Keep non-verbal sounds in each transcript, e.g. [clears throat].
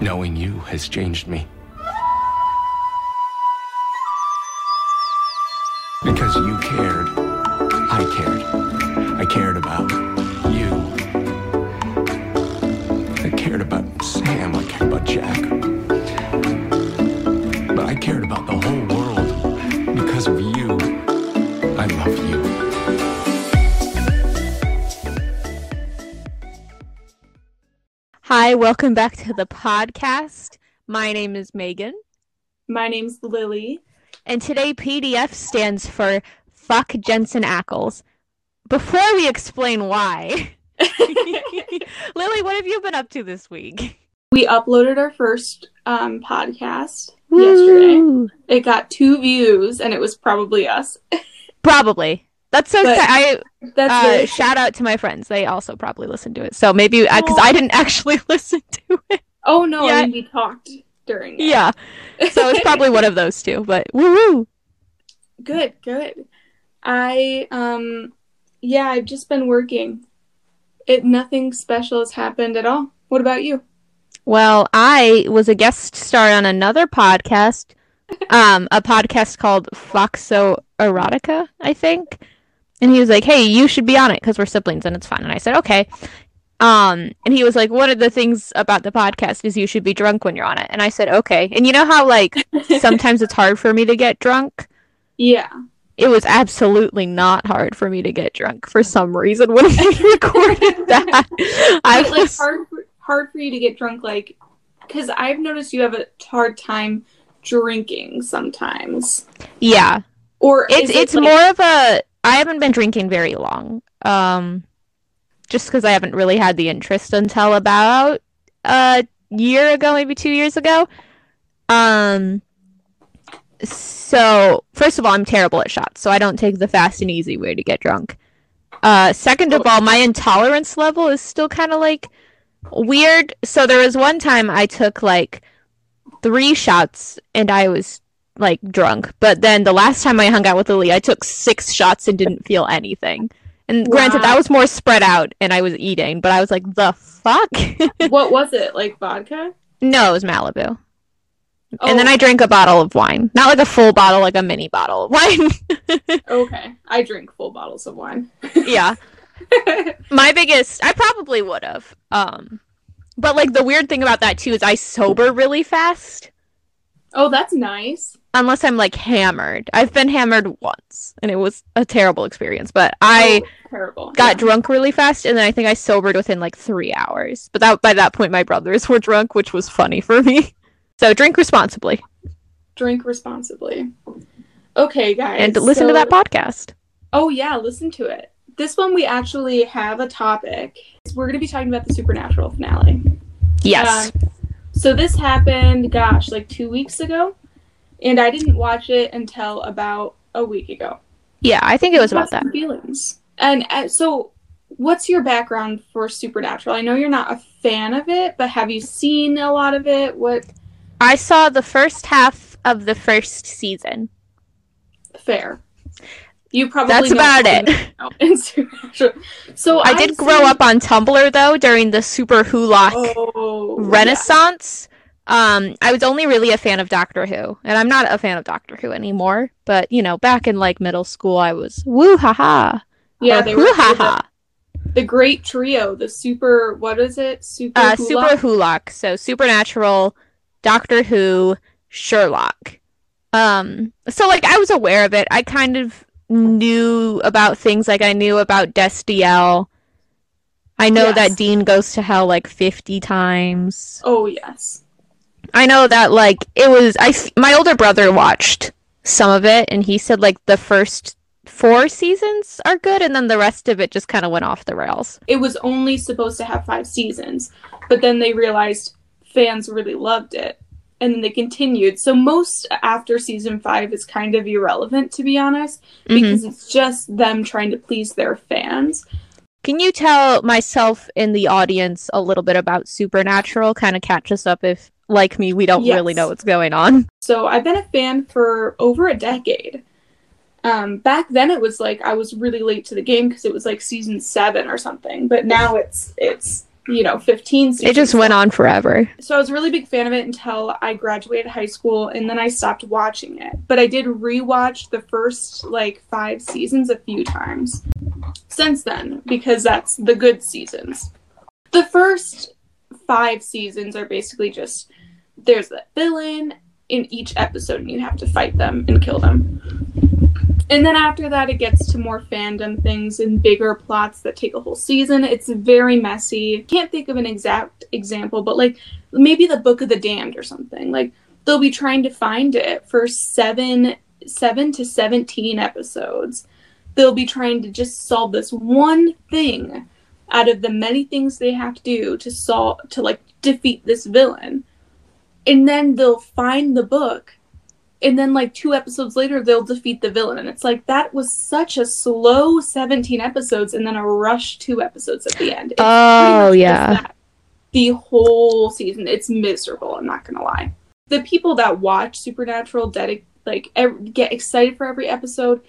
Knowing you has changed me. Because you cared, I cared. Hi, welcome back to the podcast. My name is Megan, My name's Lily. and today PDF stands for Fuck Jensen Ackles. Before we explain why, [laughs] Lily, what have you been up to this week? we uploaded our first um, podcast yesterday. It got two views, and it was probably us. [laughs] Probably. That's so But-. I That's uh, really shout out to my friends. They also probably listened to it. So maybe because Oh. I didn't [laughs] actually [laughs] listen to it. Oh no, Yeah. I mean we talked during it. Yeah. So it's probably one of [laughs] those two. But woo woo. good, good. I um yeah, I've just been working. It nothing special has happened at all. What about you? Well, I was a guest star on another podcast, um, a podcast called Foxo Erotica, I think. And he was like, "Hey, you should be on it because we're siblings and it's fun." And I said, "Okay." Um, and he was like, "One of the things about the podcast is you should be drunk when you're on it." And I said, "Okay." And you know how like [laughs] sometimes it's hard for me to get drunk? yeah. It was absolutely not hard for me to get drunk for some reason when we [laughs] recorded that. I Wait, like was hard for, hard for you to get drunk like cuz I've noticed you have a hard time drinking sometimes. yeah. Or it's it, it's like- more of a I haven't been drinking very long. Um just because I haven't really had the interest until about a year ago, maybe two years ago. Um so first of all, I'm terrible at shots, so I don't take the fast and easy way to get drunk. Uh second of all, my intolerance level is still kind of like weird. So there was one time I took like three shots and I was like drunk. But then the last time I hung out with Lily, I took six shots and didn't feel anything. And granted, that was more spread out and I was eating, but I was like, the fuck? [laughs] what was it? Like vodka? no, it was Malibu. And then Oh. I drank a bottle of wine. Not like a full bottle, like a mini bottle of wine. [laughs] Okay. I drink full bottles of wine. yeah. [laughs] My biggest, I probably would have. Um, but like the weird thing about that too is I sober really fast. Oh, that's nice. unless I'm like hammered. I've been hammered once and it was a terrible experience, but I Oh, terrible. got Yeah. drunk really fast and then I think I sobered within like 3 hours. But that by that point my brothers were drunk, which was funny for me. So drink responsibly Drink responsibly. Okay, guys. and listen to that podcast. Oh yeah, listen to it. This one we actually have a topic. We're going to be talking about the supernatural finale. Yes. Um, so this happened, gosh, like two weeks ago, and I didn't watch it until about a week ago. yeah, I think it was about that. Feelings. And uh, so, what's your background for Supernatural? I know you're not a fan of it, but have you seen a lot of it? What I saw the first half of the first season. fair? You probably That's about it. you know [laughs] in Supernatural. So I did grow up on Tumblr though during the Superwholock oh, Renaissance. Um, I was only really a fan of Doctor Who, and I'm not a fan of Doctor Who anymore. But you know, back in like middle school, I was woo ha ha. Yeah, yeah they were ha the, ha. the great trio, the super. What is it? Super. Uh, Hula? Superwholock. So Supernatural, Doctor Who, Sherlock. Um, so like I was aware of it. I kind of knew about things like I knew about Destiel. I know Yes. that Dean goes to hell like 50 times. Oh yes. I know that like it was I my older brother watched some of it and he said like the first four seasons are good and then the rest of it just kind of went off the rails. It was only supposed to have five seasons, but then they realized fans really loved it, and then they continued. So most after season five is kind of irrelevant, to be honest, Mhm. because it's just them trying to please their fans. Can you tell myself in the audience a little bit about Supernatural? Kind of catch us up if, like me, we don't really know what's going on. So I've been a fan for over a decade. Um, back then it was like I was really late to the game because it was like season seven or something, but now it's it's you know, 15 seasons. It just went on forever. So I was a really big fan of it until I graduated high school and then I stopped watching it. But I did rewatch the first like 5 seasons a few times since then because that's the good seasons. The first 5 seasons are basically just there's the villain in each episode and you have to fight them and kill them. And then after that, it gets to more fandom things and bigger plots that take a whole season. It's very messy. Can't think of an exact example, but like maybe the Book of the Damned or something. Like they'll be trying to find it for seven, seven to seventeen episodes. They'll be trying to just solve this one thing out of the many things they have to do to solve to like defeat this villain. And then they'll find the book and then like two episodes later they'll defeat the villain. And it's like that was such a slow 17 episodes and then a rush two episodes at the end. It's Oh, yeah. the whole season. It's miserable i'm not gonna lie. The people that watch supernatural dedic- like ev- get excited for every episode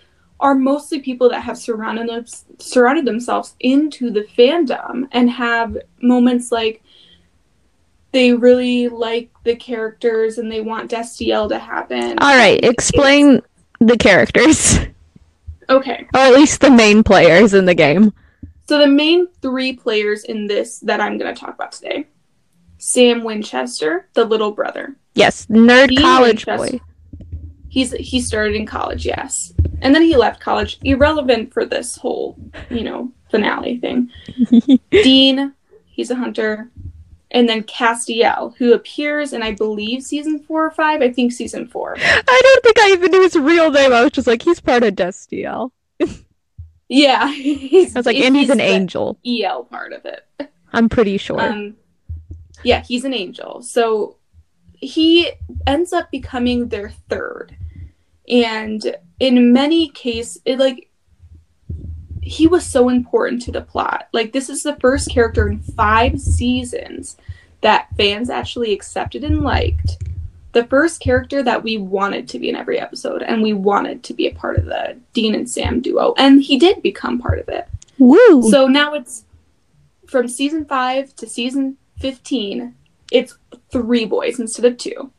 are mostly people that have surrounded them- surrounded themselves into the fandom and have moments like they really like the characters and they want Destiel to happen. All right, explain the characters, [laughs] Okay. or at least the main players in the game. So the main three players in this that I'm going to talk about today. Sam Winchester, the little brother. Yes, nerd Dean college Winchester. boy. He's he started in college, yes. And then he left college, irrelevant for this whole, you know, finale thing. [laughs] Dean, he's a hunter. And then Castiel, who appears in I believe season 4 or 5, I think season 4. I don't think I even knew his real name. I was just like, he's part of Destiel. Yeah. [laughs] He's, I was like, and he's an the angel. EL part of it. I'm pretty sure. Um, yeah, he's an angel. So he ends up becoming their third, and in many cases, it like he was so important to the plot. Like this is the first character in five seasons that fans actually accepted and liked. The first character that we wanted to be in every episode, and we wanted to be a part of the Dean and Sam duo, and he did become part of it. Woo! So now it's from season five to season 15, it's three boys instead of two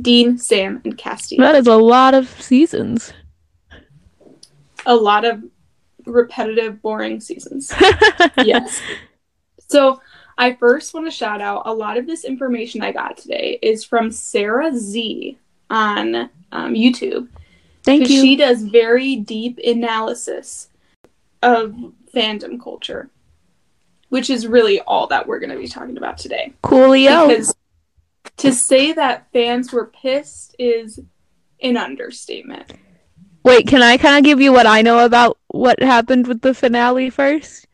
Dean, Sam, and Castiel. that is a lot of seasons. A lot of repetitive, boring seasons. [laughs] yes. So I first want to shout out a lot of this information I got today is from Sarah Z on um, YouTube. Thank you. she does very deep analysis of fandom culture, which is really all that we're going to be talking about today. Coolio. Because to say that fans were pissed is an understatement. Wait, can I kind of give you what I know about what happened with the finale first?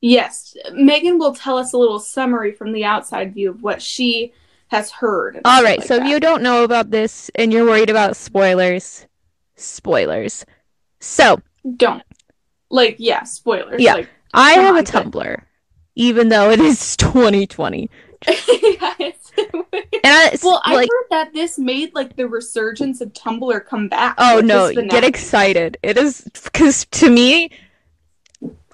Yes, Megan will tell us a little summary from the outside view of what she has heard. All right, like so if you don't know about this and you're worried about spoilers, spoilers. So, don't like, yeah, spoilers. Yeah. Like, I have a on, come- Tumblr, even though it is [laughs] 2020. [laughs] Yes. I, Well, I like, heard that this made like the resurgence of Tumblr come back. oh no, get excited. It is because to me,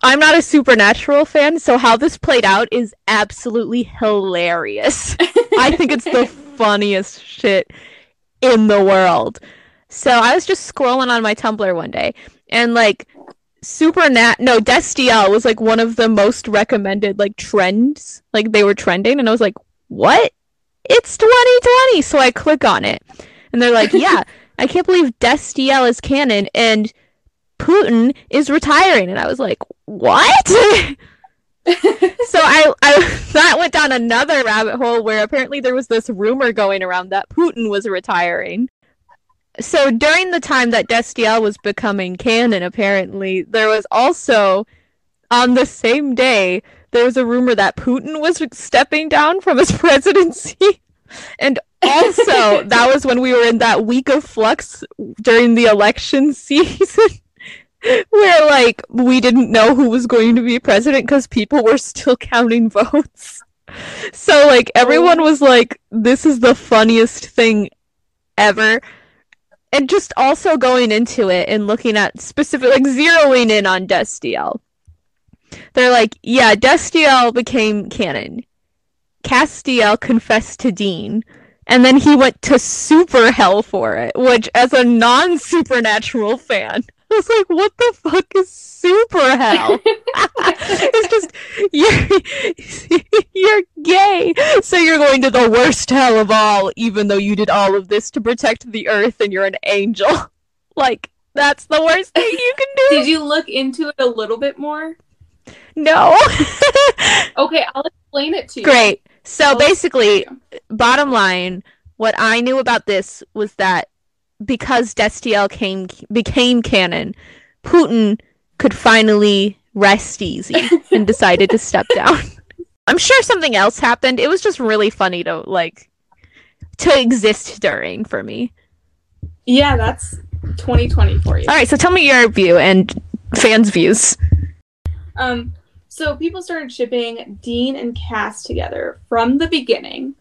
I'm not a supernatural fan, so how this played out is absolutely hilarious. I think it's the [laughs] funniest shit in the world. So I was just scrolling on my Tumblr one day, and like Supernat no Destiel was like one of the most recommended like trends. Like they were trending, and I was like, "What? It's 2020!" So I click on it, and they're like, [laughs] "Yeah, I can't believe Destiel is canon and Putin is retiring," and I was like, "What?" [laughs] so I, I [laughs] that went down another rabbit hole where apparently there was this rumor going around that Putin was retiring. So during the time that Destiel was becoming canon, apparently there was also on the same day there was a rumor that Putin was stepping down from his [laughs] presidency, and also [laughs] that was when we were in that week of flux during the election [laughs] season where like we didn't know who was going to be president because people were still counting votes. So like everyone Oh. was like, "This is the funniest thing ever," and just also going into it and looking at specific like zeroing in on Destiel. They're like, yeah, Destiel became canon. Castiel confessed to Dean, and then he went to super hell for it, which, as a non supernatural fan, [laughs] I was like, what the fuck is super hell? [laughs] it's just, you're, [laughs] you're gay, so you're going to the worst hell of all, even though you did all of this to protect the earth and you're an angel. Like, that's the worst thing you can do. Did you look into it a little bit more? No. Okay, I'll explain it to you. Great. So I'll basically, bottom line, what I knew about this was that because Destiel came became canon, Putin could finally rest easy and [laughs] decided to step down. I'm sure something else happened. It was just really funny to like to exist during for me. Yeah, that's 2020 for you. All right, so tell me your view and fans' views. Um, so people started shipping Dean and Cass together from the beginning.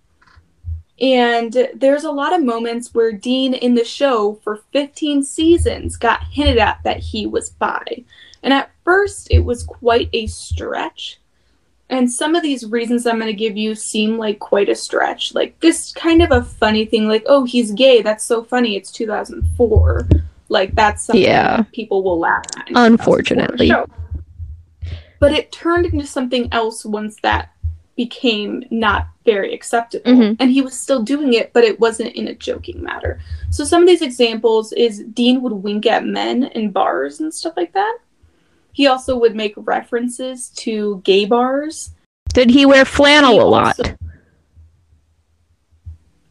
And there's a lot of moments where Dean in the show for 15 seasons got hinted at that he was bi. And at first, it was quite a stretch. And some of these reasons I'm going to give you seem like quite a stretch. Like, this kind of a funny thing, like, oh, he's gay. That's so funny. It's 2004. Like, that's something Yeah. that people will laugh at. in 2004 Unfortunately. But it turned into something else once that became not very acceptable. Mhm. And he was still doing it, but it wasn't in a joking matter. So some of these examples is Dean would wink at men in bars and stuff like that. He also would make references to gay bars. Did he wear flannel He a lot? also-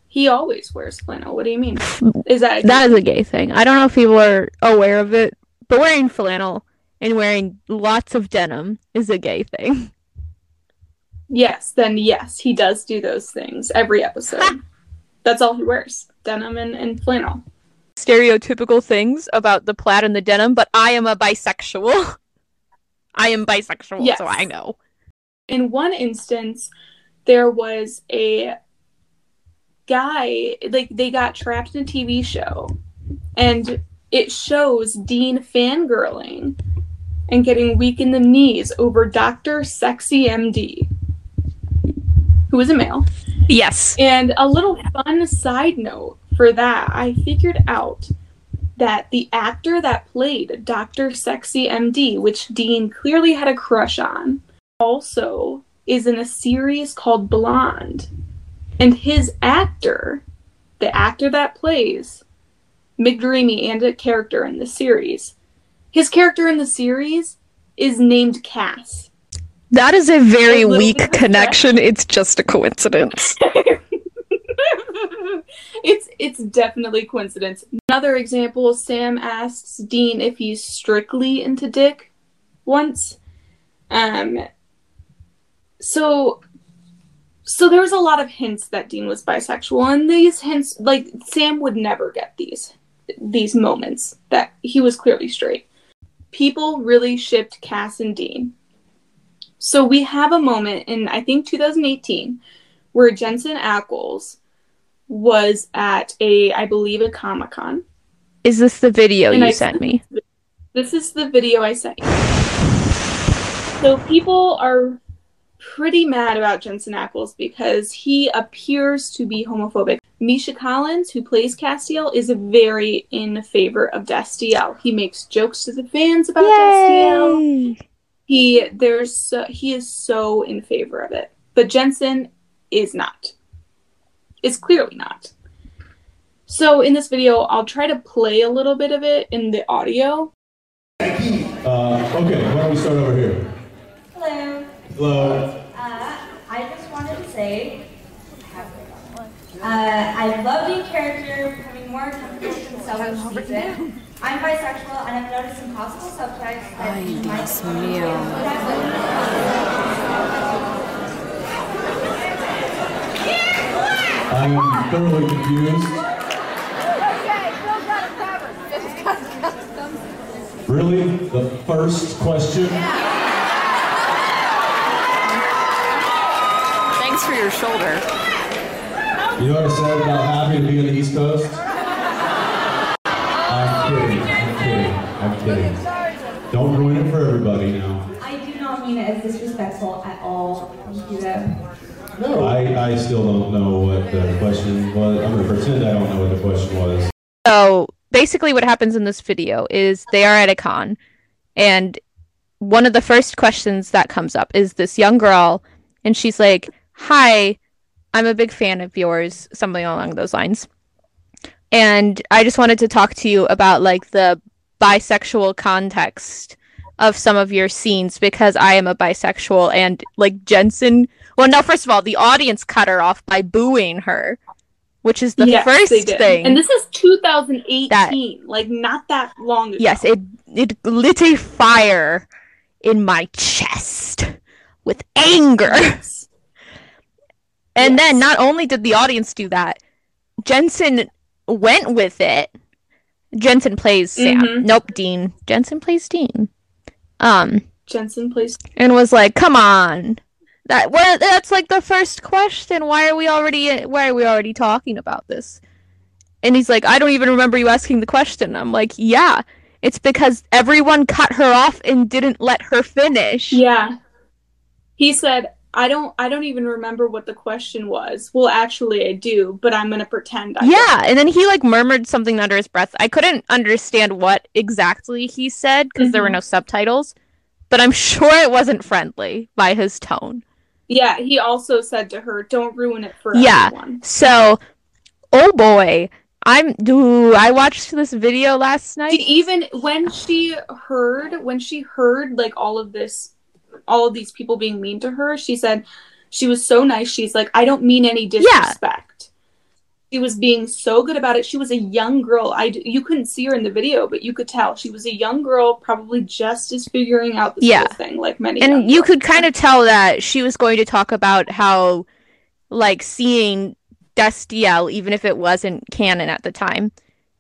He always wears flannel. What do you mean? Is that That is a gay thing. I don't know if people are aware of it, but wearing flannel and wearing lots of denim is a gay thing. [laughs] yes? Then yes, he does do those things every episode. That's all he wears: denim and, and flannel. Stereotypical things about the plaid and the denim, but I am a bisexual. [laughs] I am bisexual, Yes. so I know. in one instance there was a guy like they got trapped in a tv show and it shows dean fangirling and getting weak in the knees over dr sexy md who is a male Yes. and a little fun side note for that, I figured out that the actor that played Dr. Sexy MD, which Dean clearly had a crush on, also is in a series called Blonde. And his actor, the actor that plays McDreamy and a character in the series, his character in the series is named Cass. That is a very A weak connection. It's just a coincidence. [laughs] it's it's definitely coincidence. Another example, Sam asks Dean if he's strictly into dick once. Um so so there was a lot of hints that Dean was bisexual and these hints like Sam would never get these these moments that he was clearly straight. People really shipped Cass and Dean. So we have a moment in I think 2018 where Jensen Ackles was at a I believe a Comic Con. Is this the video And you I- sent me? This is the video I sent you. So people are pretty mad about Jensen Ackles because he appears to be homophobic. Misha Collins, who plays Castiel, is very in favor of Destiel. He makes jokes to the fans about Destiel. Yay! He there's so, he is so in favor of it, but Jensen is not. Is clearly not. So in this video, I'll try to play a little bit of it in the audio. Uh, okay, why don't we start over here? Hello. Hello. Uh, I just wanted to say, uh, I love the character becoming more comfortable with himself each season. I'm bisexual and I've noticed some possible subtext that he might I'm thoroughly confused. Really? The first question? Thanks for your shoulder. You know what I said about happy to be on the East Coast? I'm kidding. I'm kidding. I'm kidding. Don't ruin it for everybody now. I do not mean it as disrespectful at all. Thank you, though. No, I, I still don't know what the question was. I'm gonna pretend I don't know what the question was. So basically, what happens in this video is they are at a con, and one of the first questions that comes up is this young girl, and she's like, "Hi, I'm a big fan of yours," something along those lines. And I just wanted to talk to you about like the bisexual context of some of your scenes because I am a bisexual and like Jensen. Well, no, first of all, the audience cut her off by booing her, which is the Yes, first thing. And this is 2018, like not that long ago. Yes, it it lit a fire in my chest with anger. Yes. And then not only did the audience do that, Jensen went with it. Jensen plays Sam. Mhm. Nope, Dean. Jensen plays Dean. Um, Jensen plays. and was like, "Come on, that well, that's like the first question. Why are we already why are we already talking about this?" And he's like, "I don't even remember you asking the question." I'm like, "Yeah, it's because everyone cut her off and didn't let her finish." Yeah. He said, "I don't. I don't even remember what the question was. Well, actually, I do, but I'm gonna pretend I Yeah, and then he like murmured something under his breath. I couldn't understand what exactly he said because there were Mhm. no subtitles, but I'm [laughs] sure it wasn't friendly by his tone. Yeah, he also said to her, "Don't ruin it for Yeah. everyone." So, oh boy, I'm do I watched this video last night. even when she heard when she heard like all of this all of these people being mean to her she said she was so nice. She's like i don't mean any disrespect. She was being so good about it. She was a young girl. I you couldn't see her in the video but you could tell. She was a young girl probably just as figuring out this Yeah. whole thing like many And you girls. could kind of tell that she was going to talk about how like seeing Destiel, even if it wasn't canon at the time,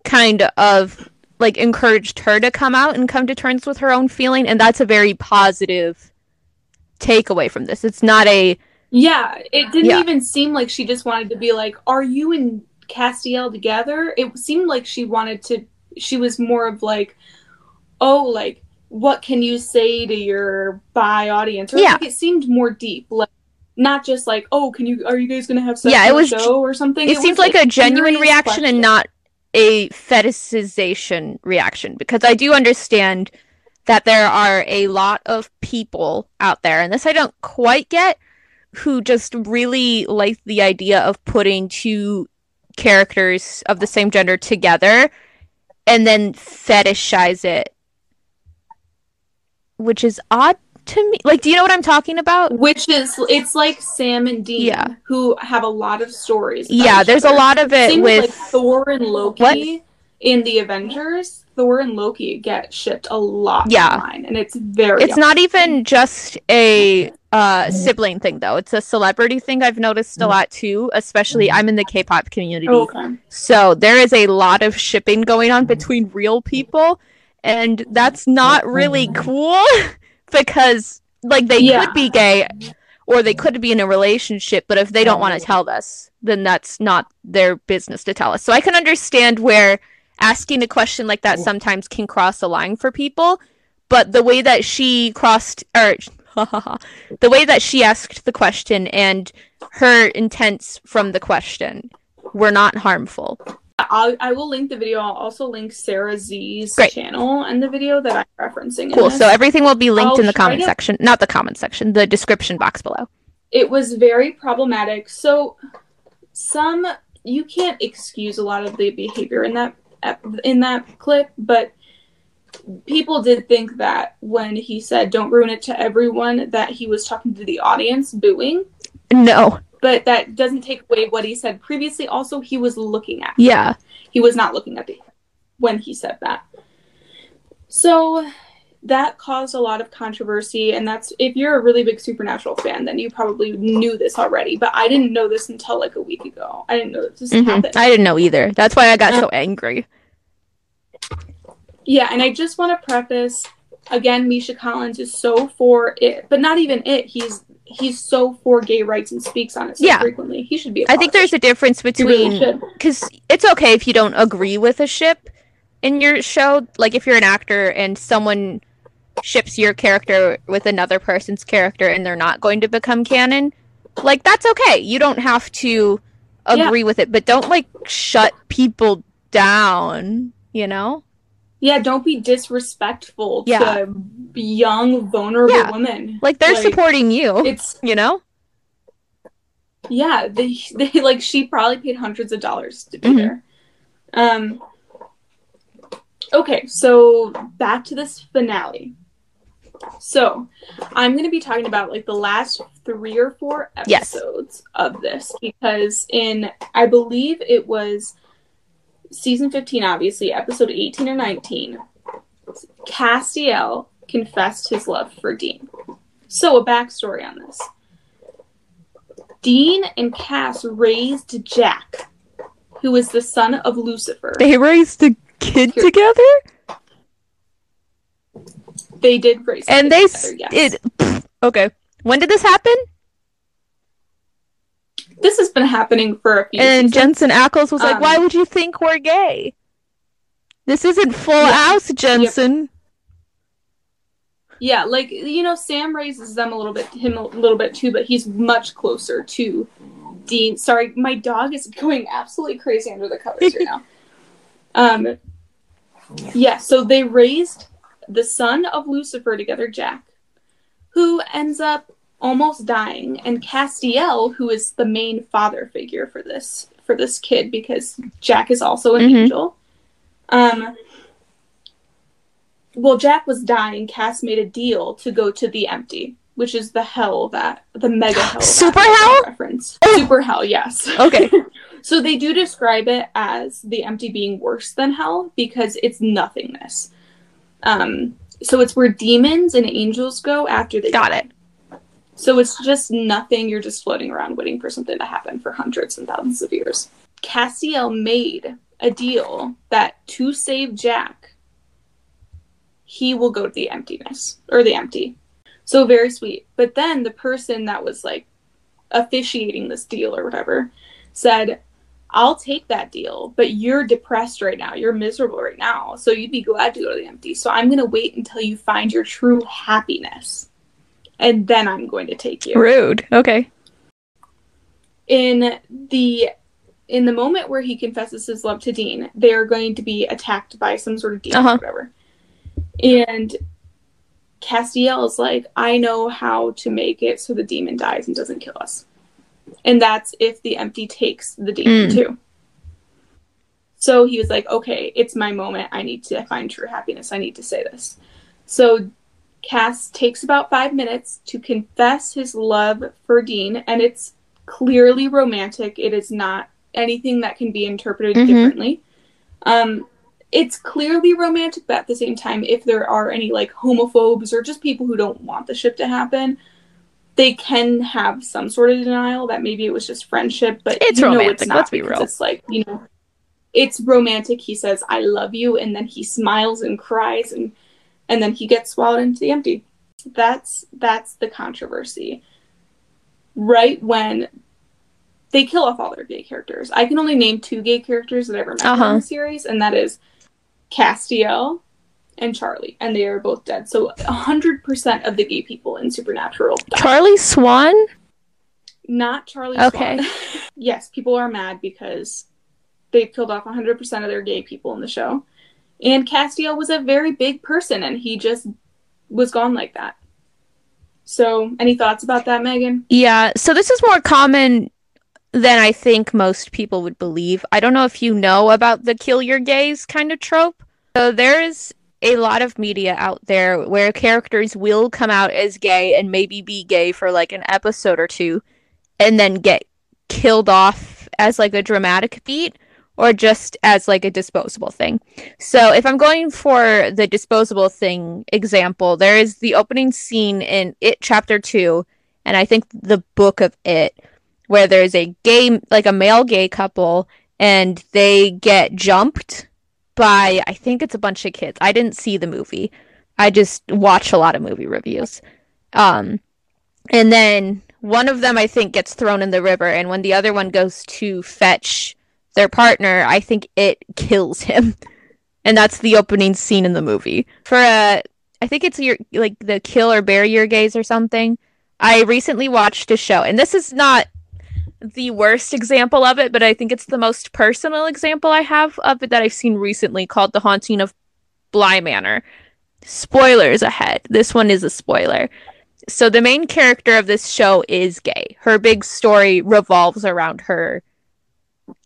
kind of like encouraged her to come out and come to terms with her own feeling. And that's a very positive takeaway from this. It's not a Yeah, it didn't Yeah. even seem like she just wanted to be like, "Are you and Castiel together?" It seemed like she wanted to. She was more of like, "Oh, like what can you say to your bi audience?" Or Yeah. like, it seemed more deep, like not just like, "Oh, can you? Are you guys gonna have sex Yeah, it was show or something?" it, was, seems like, a genuine reaction and not a fetishization reaction because I do understand that there are a lot of people out there and this I don't quite get who just really like the idea of putting two characters of the same gender together and then fetishize it which is odd to me like do you know what I'm talking about Which is, it's like Sam and Dean, Yeah. who have a lot of stories. yeah there's a lot of it Same with like Thor and Loki What? In the Avengers. Thor and Loki get shipped a lot Yeah. online, and it's very. It's not even just a uh, sibling thing, though. It's a celebrity thing I've noticed a mm-hmm. lot too. Especially, mm-hmm. I'm in the K-pop community, Oh, okay. so there is a lot of shipping going on between real people, and that's not really mm-hmm. cool [laughs] because, like, they Yeah. could be gay or they could be in a relationship, but if they don't want to tell us, then that's not their business to tell us. So I can understand where asking a question like that sometimes can cross a line for people, but the way that she crossed or [laughs] the way that she asked the question and her intents from the question were not harmful. I'll, I will link the video. I'll also link Sarah Z's Great. channel and the video that I'm referencing. Cool. this. So everything will be linked I'll in the comment to- section, not the comment section, the description box below. it was very problematic. So some you can't excuse a lot of the behavior in that in that clip, but people did think that when he said "Don't ruin it to everyone," that he was talking to the audience booing. No. But that doesn't take away what he said previously. Also, he was looking at. Yeah. He was not looking at the when he said that. So that caused a lot of controversy and that's if you're a really big supernatural fan then you probably knew this already but i didn't know this until like a week ago i didn't know this Mhm. happened I didn't know either. That's why I got so angry. yeah and i just want to preface again misha collins is so for it but not even it he's he's so for gay rights and speaks on it so Yeah. frequently he should be I think there's a difference between because it's okay if you don't agree with a ship in your show. Like if you're an actor and someone ships your character with another person's character and they're not going to become canon, like that's okay. You don't have to Yeah. agree with it, but don't like shut people down, you know? Yeah, don't be disrespectful Yeah. to young, vulnerable Yeah. women. Like they're Like, supporting you, It's you know? yeah, they [laughs] they like she probably paid hundreds of dollars to be Mhm. there. Um Okay, so back to this finale. So, I'm going to be talking about like the last 3 or 4 Yes. episodes of this because in I believe it was season 15 obviously, episode 18 or 19, Castiel confessed his love for Dean. So, a backstory on this. Dean and Cass raised Jack, who is the son of Lucifer. They raised a kid together? They did raise And they together, s- yes. it okay. When did this happen? This has been happening for a few And seasons. Jensen Ackles was like, Um, "Why would you think we're gay? This isn't Full Yeah. House, Jensen." Yeah, like you know, Sam raises them a little bit, him a little bit too, but he's much closer to Dean. Sorry, my dog is going absolutely crazy under the covers right now. [laughs] Um, yeah, so they raised the son of Lucifer together, Jack, who ends up almost dying, and Castiel, who is the main father figure for this for this kid, because Jack is also an Mhm. angel. Um, well, Jack was dying. Cass made a deal to go to the empty, which is the hell that the mega hell. Super hell? reference. Super hell, yes. Okay. [laughs] So they do describe it as the empty being worse than hell because it's nothingness. Um, so it's where demons and angels go after they Got die. it. So it's just nothing. You're just floating around waiting for something to happen for hundreds and thousands of years. Castiel made a deal that to save Jack, he will go to the emptiness or the empty. So very sweet. But then the person that was like officiating this deal or whatever said, I'll take that deal, but you're depressed right now. You're miserable right now. So you'd be glad to go to the empty. So I'm going to wait until you find your true happiness. And then I'm going to take you. Rude. Okay. In the in the moment where he confesses his love to Dean, they are going to be attacked by some sort of demon Uh-huh. or whatever. And Castiel is like, I know how to make it so the demon dies and doesn't kill us. And that's if the empty takes the demon Mm. too. So he was like, okay, it's my moment. I need to find true happiness. I need to say this. So Cass takes about five minutes to confess his love for Dean, and it's clearly romantic. It is not anything that can be interpreted Mhm. differently. Um, it's clearly romantic, but at the same time, if there are any like homophobes or just people who don't want the ship to happen, they can have some sort of denial that maybe it was just friendship. But It's you know romantic, it's not let's be real. It's like you know, it's romantic. He says, "I love you," and then he smiles and cries, and and then he gets swallowed into the empty. That's that's the controversy. Right when they kill off all their gay characters. I can only name two gay characters that I remember Uh-huh. in the series, and that is Castiel and Charlie, and they are both dead. So hundred percent of the gay people in Supernatural died. Charlie Swan? Not Charlie Okay. Swan. [laughs] yes, people are mad because they killed off 100% of their gay people in the show. And Castiel was a very big person and he just was gone like that. So, any thoughts about that, Megan? Yeah, so this is more common than I think most people would believe. I don't know if you know about the kill your gays kind of trope. So there's a lot of media out there where characters will come out as gay and maybe be gay for like an episode or two and then get killed off as like a dramatic beat or just as like a disposable thing. So if I'm going for the disposable thing example, there is the opening scene in It chapter 2 and I think the book of It where there's a gay like a male gay couple and they get jumped by I think it's a bunch of kids. I didn't see the movie. I just watch a lot of movie reviews. Um and then one of them I think gets thrown in the river and when the other one goes to fetch their partner, I think it kills him. [laughs] And that's the opening scene in the movie. For a I think it's your like the kill or bury your gays or something. I recently watched a show, and this is not the worst example of it, but I think it's the most personal example I have of it that I've seen recently called The Haunting of Bly Manor. Spoilers ahead. This one is a spoiler. So the main character of this show is gay. Her big story revolves around her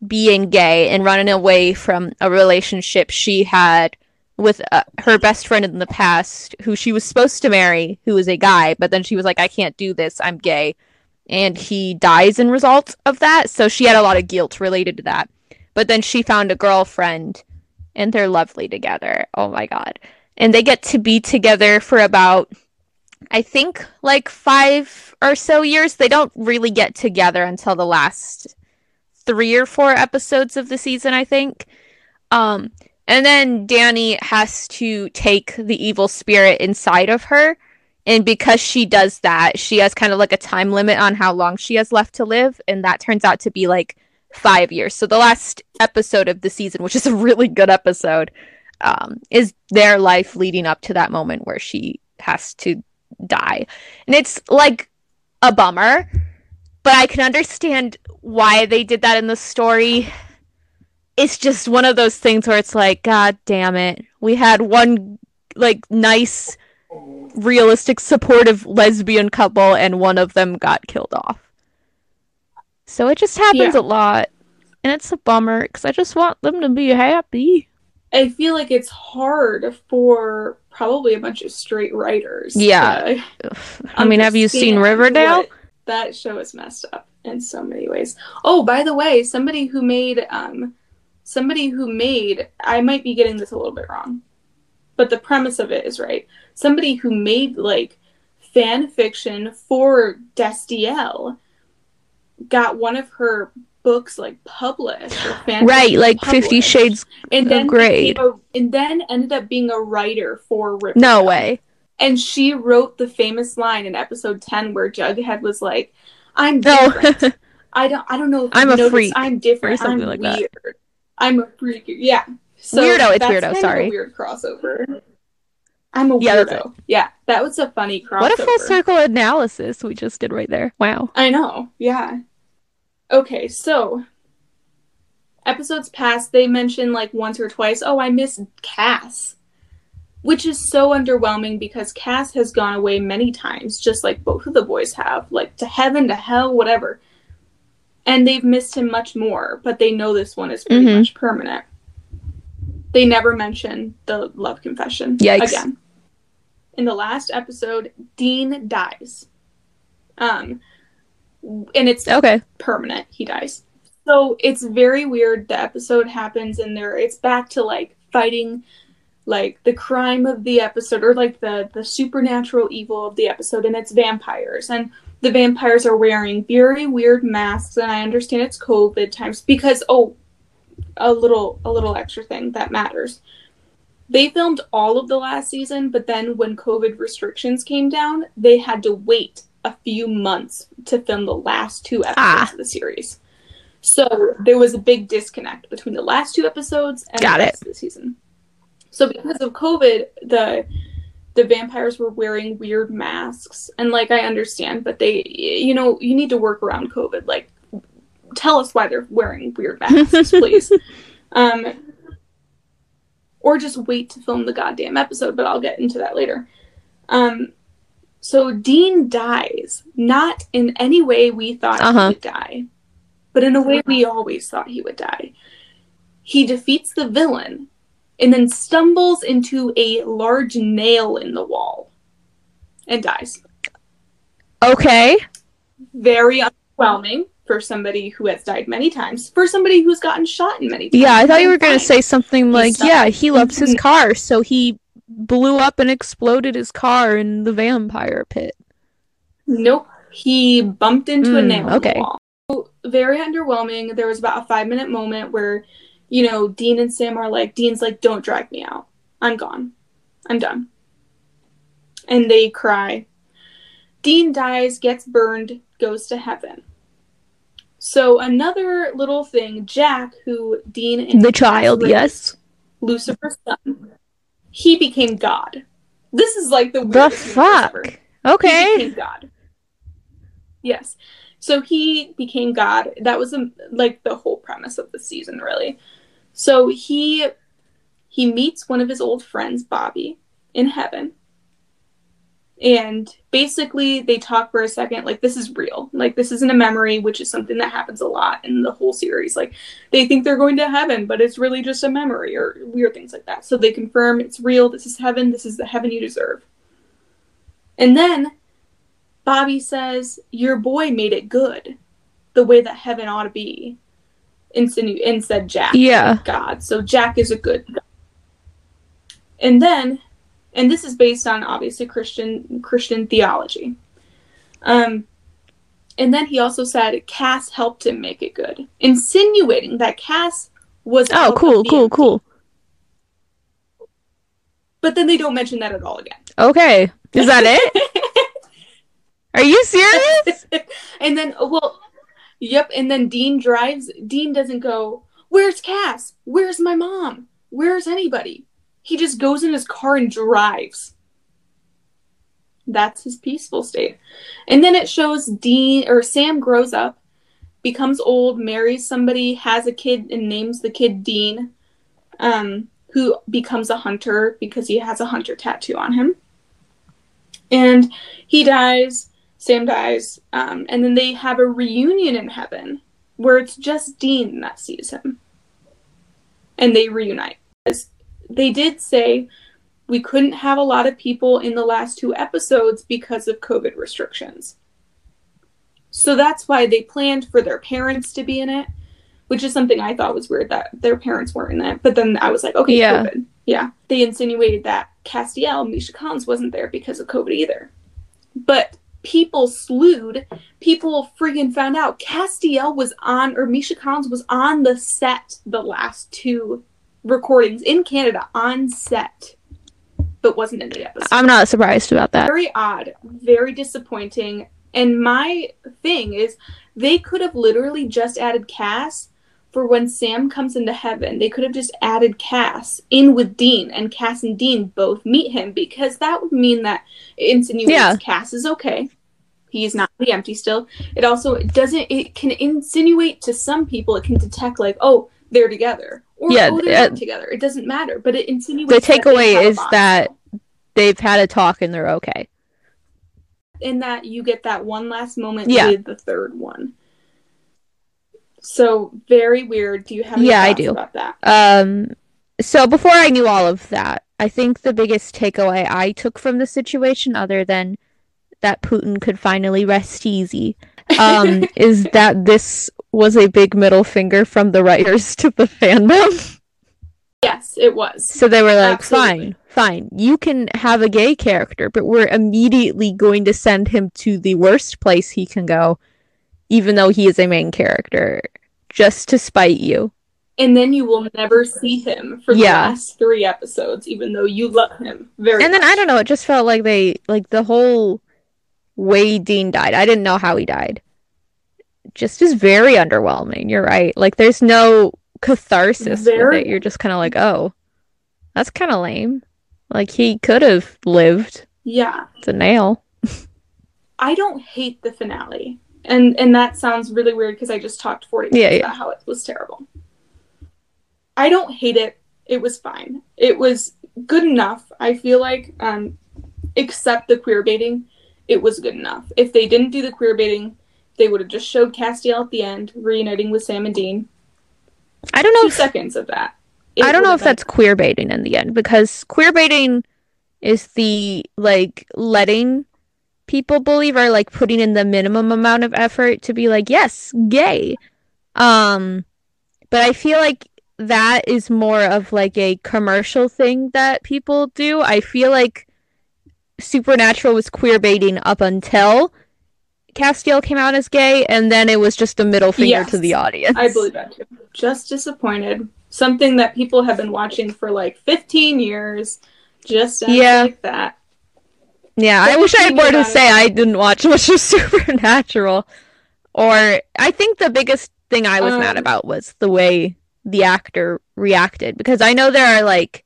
being gay and running away from a relationship she had with uh, her best friend in the past who she was supposed to marry who was a guy but then she was like I can't do this I'm gay and he dies in result of that. So she had a lot of guilt related to that. But then she found a girlfriend and they're lovely together. Oh my god. And they get to be together for about I think like 5 or so years. They don't really get together until the last 3 or 4 episodes of the season I think. Um and then Dani has to take the evil spirit inside of her. And because she does that, she has kind of like a time limit on how long she has left to live. And that turns out to be like five years. So the last episode of the season, which is a really good episode, um, is their life leading up to that moment where she has to die. And it's like a bummer, but I can understand why they did that in the story it's just one of those things where it's like, God damn it. We had one like nice, realistic, supportive lesbian couple, and one of them got killed off. So it just happens Yeah. a lot, and it's a bummer because I just want them to be happy. I feel like it's hard for probably a bunch of straight writers. Yeah. [laughs] I mean, have you seen Riverdale? That show is messed up in so many ways. Oh, by the way, somebody who made um somebody who made I might be getting this a little bit wrong. But the premise of it is right. Somebody who made like fan fiction for Destiel got one of her books like published Right, like Fifty Shades. and of then Grey. a- and then ended up being a writer for Riverdale. No way. And she wrote the famous line in episode 10 where Jughead was like, I'm No. different. [laughs] I don't I don't know if I'm a noticed, freak," I'm different. or something I'm like that. weird. I'm a freak. Yeah. So Weirdo, it's that's weirdo, kind of a sorry. weird crossover. I'm a Yeah, weirdo. Yeah, that was a funny crossover. what a full circle analysis we just did right there. Wow. I know. Yeah. Okay, so episodes past, they mention like once or twice, oh, I miss Cass. Which is so underwhelming because Cass has gone away many times, just like both of the boys have, like to heaven, to hell, whatever. And they've missed him much more, but they know this one is pretty Mhm. much permanent. They never mention the love confession Yikes. again. In the last episode, Dean dies. Um, and it's Okay. permanent. He dies. So it's very weird. The episode happens and there it's back to like fighting like the crime of the episode or like the the supernatural evil of the episode and it's vampires and the vampires are wearing very weird masks and I understand it's COVID times because oh a little a little extra thing that matters. They filmed all of the last season, but then when COVID restrictions came down, they had to wait a few months to film the last two episodes Ah. of the series. So there was a big disconnect between the last two episodes and Got the it. of the season. So because of COVID, the the vampires were wearing weird masks, and like I understand, but they, you know, you need to work around COVID. Like, tell us why they're wearing weird masks, please. [laughs] Um, or just wait to film the goddamn episode, but I'll get into that later. Um, so Dean dies, not in any way we thought Uh-huh. he would die, but in a way we always thought he would die. He defeats the villain and then stumbles into a large nail in the wall and dies. Okay. Very underwhelming for somebody who has died many times, for somebody who's gotten shot in many times. Yeah, I thought you were going to say something like, yeah, he loves his Mhm. car, so he blew up and exploded his car in the vampire pit. Nope. He bumped into a Mm, nail in okay. wall. So, very underwhelming. There was about a five minute moment where, you know, Dean and Sam are like, Dean's like, don't drag me out. I'm gone. I'm done. And they cry. Dean dies, gets burned, goes to heaven. So another little thing, Jack, who Dean and The child, yes. Lucifer's son, he became God. This is like the The ever. fuck? He Okay. became God. Yes. So he became God. That was like the whole premise of the season, really. So he he meets one of his old friends, Bobby, in heaven. And basically they talk for a second like this is real. Like this isn't a memory, which is something that happens a lot in the whole series. Like they think they're going to heaven, but it's really just a memory or weird things like that. So they confirm it's real. This is heaven. This is the heaven you deserve. And then Bobby says, Your boy made it good, the way that heaven ought to be. Insinu- and said Jack, Yeah. God. So Jack is a good God. And then, and this is based on obviously Christian Christian theology. Um, and then he also said Cass helped him make it good, insinuating that Cass was Oh, cool, cool, empty. cool. But then they don't mention that at all again. Okay. Is that it? [laughs] Are you serious? [laughs] and then, well, yep. And then Dean drives. Dean doesn't go, Where's Cass? Where's my mom? Where's anybody? He just goes in his car and drives. That's his peaceful state. And then it shows Dean or Sam grows up, becomes old, marries somebody, has a kid, and names the kid Dean, um, who becomes a hunter because he has a hunter tattoo on him. And he dies. Sam dies, um, and then they have a reunion in heaven where it's just Dean that sees him, and they reunite. They did say we couldn't have a lot of people in the last two episodes because of COVID restrictions. So that's why they planned for their parents to be in it, which is something I thought was weird that their parents weren't in it. But then I was like, okay, Yeah. COVID. Yeah. They insinuated that Castiel, Misha Collins, wasn't there because of COVID either. But people slewed. People freaking found out Castiel was on, or Misha Collins was on the set the last two recordings in Canada on set, but wasn't in the episode I'm not surprised about that. very odd, very disappointing. And my thing is, they could have literally just added Cass for when Sam comes into heaven. They could have just added Cass in with Dean, and Cass and Dean both meet him because that would mean that it insinuates Yeah. Cass is okay. He's not the empty still. It also it doesn't. It can insinuate to some people. It can detect like, oh, they're together, or Yeah, uh, together. It doesn't matter. But it insinuates. The takeaway is that they've had a talk and they're okay. in that you get that one last moment Yeah. with the third one. So very weird. Do you have any Yeah, I do. about that? Um, so before I knew all of that, I think the biggest takeaway I took from the situation, other than that Putin could finally rest easy, um, [laughs] is that this was a big middle finger from the writers to the fandom. Yes, it was. So they were like, Absolutely. fine, fine, you can have a gay character, but we're immediately going to send him to the worst place he can go, even though he is a main character, just to spite you. And then you will never see him for the Yeah. last three episodes, even though you love him very And then I don't know, it just felt like they like the whole way Dean died. I didn't know how he died. Just is very underwhelming. You're right. Like there's no catharsis with it. You're just kind of like, "Oh, that's kind of lame." Like he could have lived. Yeah. It's a nail. I don't hate the finale. And and that sounds really weird because I just talked 40 Yeah, minutes yeah. about how it was terrible. I don't hate it. It was fine. It was good enough. I feel like um except the queer baiting, it was good enough. If they didn't do the queer baiting, they would have just showed Castiel at the end reuniting with Sam and Dean. I don't know Two if seconds of that. It I don't know if that's queer baiting in the end because queer baiting is the like letting people believe or like putting in the minimum amount of effort to be like, yes, gay. Um, but I feel like that is more of like a commercial thing that people do. I feel like Supernatural was queer baiting up until Castiel came out as gay, and then it was just a middle finger to the audience. I believe that too. Just disappointed. Something that people have been watching for like 15 years. Just Yeah. like that. Yeah, I wish I had more to say. it- I didn't watch [laughs] much of Supernatural. Or I think the biggest thing I was mad Um, about was the way the actor reacted because I know there are like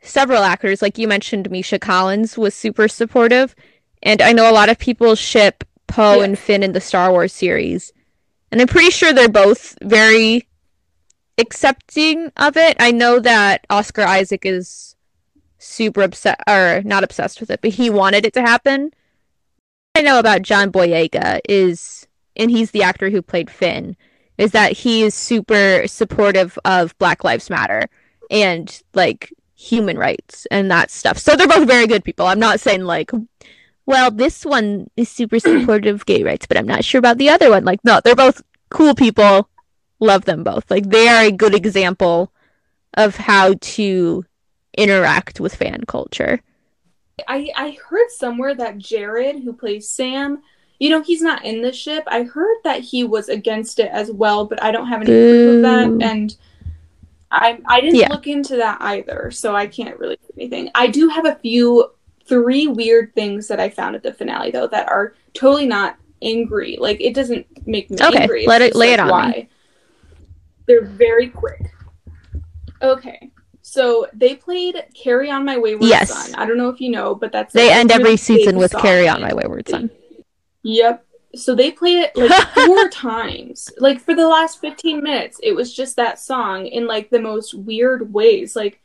several actors, like you mentioned, Misha Collins was super supportive, and I know a lot of people ship Poe Yeah. and Finn in the Star Wars series, and I'm pretty sure they're both very accepting of it. I know that Oscar Isaac is super upset, or not obsessed with it, but he wanted it to happen. I know about John Boyega is, and he's the actor who played Finn, is that he is super supportive of Black Lives Matter and like human rights and that stuff. So they're both very good people. I'm not saying like, well, this one is super [clears throat] supportive of gay rights, but I'm not sure about the other one. Like, no, they're both cool people. Love them both. Like, they are a good example of how to interact with fan culture. I I heard somewhere that Jared, who plays Sam, you know, he's not in the ship. I heard that he was against it as well, but I don't have any proof of that, and I I didn't Yeah. look into that either, so I can't really do anything. I do have a few three weird things that I found at the finale though that are totally not angry. Like it doesn't make me Okay, angry. Let it- lay like, it on why. me. They're very quick. Okay. So they played "Carry On My Wayward Yes. Son." I don't know if you know, but that's They end every season with song. Carry On My Wayward Son. Yep. So they played it like [laughs] four times. Like for the last 15 minutes, it was just that song in like the most weird ways. Like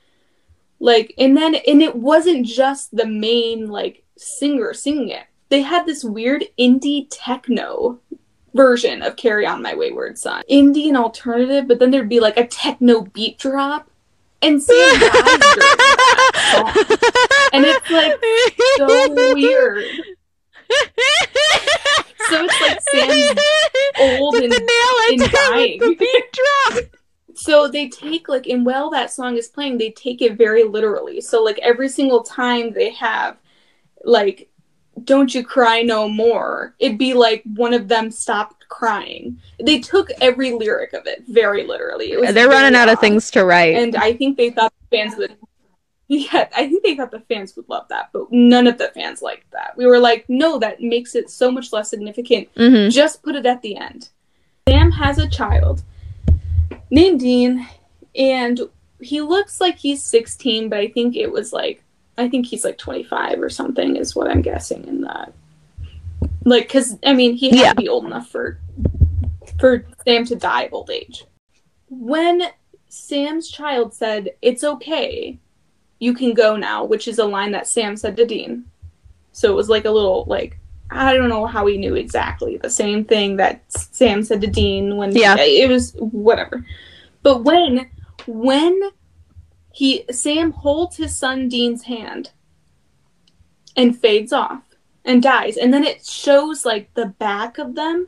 like and then and it wasn't just the main like singer singing it. They had this weird indie techno version of Carry On My Wayward Son. Indie and alternative, but then there'd be like a techno beat drop and Sam [laughs] dies during that song. And it's like so weird. So it's like Sam's [laughs] old and- the nail and dying. the beat drop. So they take like and while that song is playing, they take it very literally. So like every single time they have like don't you cry no more, it'd be like one of them stopped crying. They took every lyric of it very literally. It They're running very out of things to write. And I think they thought the fans would Yeah, I think they thought the fans would love that, but none of the fans liked that. We were like, no, that makes it so much less significant hmm just put it at the end. Sam has a child named Dean, and he looks like he's 16, but I think it was like, I think he's like 25 or something, is what I'm guessing in that. Like, because, I mean, he had Yeah. to be old enough for, for Sam to die of old age. When Sam's child said, It's okay, you can go now, which is a line that Sam said to Dean. So it was like a little, like, I don't know how he knew exactly the same thing that Sam said to Dean when Yeah. it was whatever. But when when he Sam holds his son Dean's hand and fades off and dies and then it shows like the back of them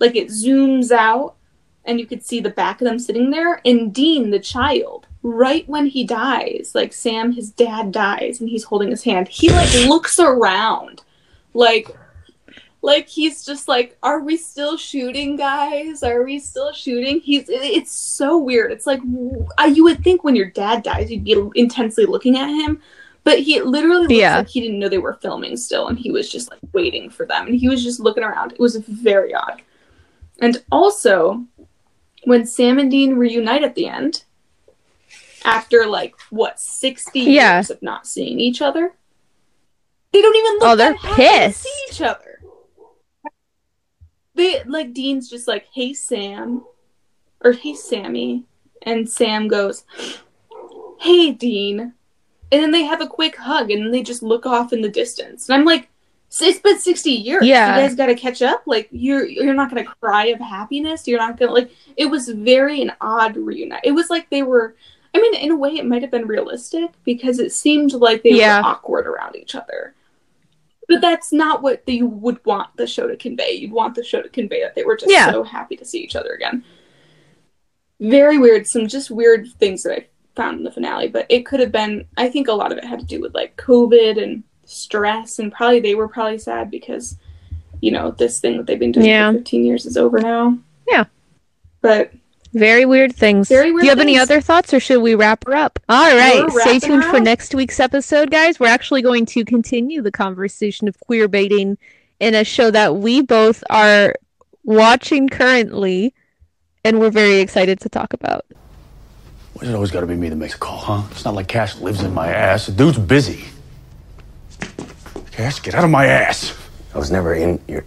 like it zooms out and you could see the back of them sitting there and Dean the child right when he dies like Sam his dad dies and he's holding his hand he like looks around like like he's just like are we still shooting guys are we still shooting he's it's so weird it's like you would think when your dad dies you'd be intensely looking at him but he literally looks Yeah. like he didn't know they were filming still and he was just like waiting for them and he was just looking around it was very odd and also when sam and dean reunite at the end after like what 60 Yeah. years of not seeing each other they don't even oh, look Oh, they're pissed. see each other they like Dean's just like, "Hey Sam," or "Hey Sammy," and Sam goes, "Hey Dean," and then they have a quick hug, and then they just look off in the distance, and I'm like, "It's been sixty years. Yeah. you guys got to catch up. Like you're you're not gonna cry of happiness. You're not gonna like." It was very an odd reunite. It was like they were. I mean, in a way, it might have been realistic because it seemed like they Yeah. were awkward around each other. But that's not what you would want the show to convey. You'd want the show to convey that they were just Yeah. so happy to see each other again. Very weird. Some just weird things that I found in the finale, but it could have been. I think a lot of it had to do with like COVID and stress, and probably they were probably sad because, you know, this thing that they've been doing Yeah. for 15 years is over now. Yeah. But Very weird things. Very weird Do you have any other thoughts or should we wrap her up? All right. Stay tuned her for next week's episode, guys. We're actually going to continue the conversation of queer baiting in a show that we both are watching currently and we're very excited to talk about. Why's it always got to be me that makes a call, huh? It's not like Cass lives in my ass. The dude's busy. Cass, get out of my ass. I was never in your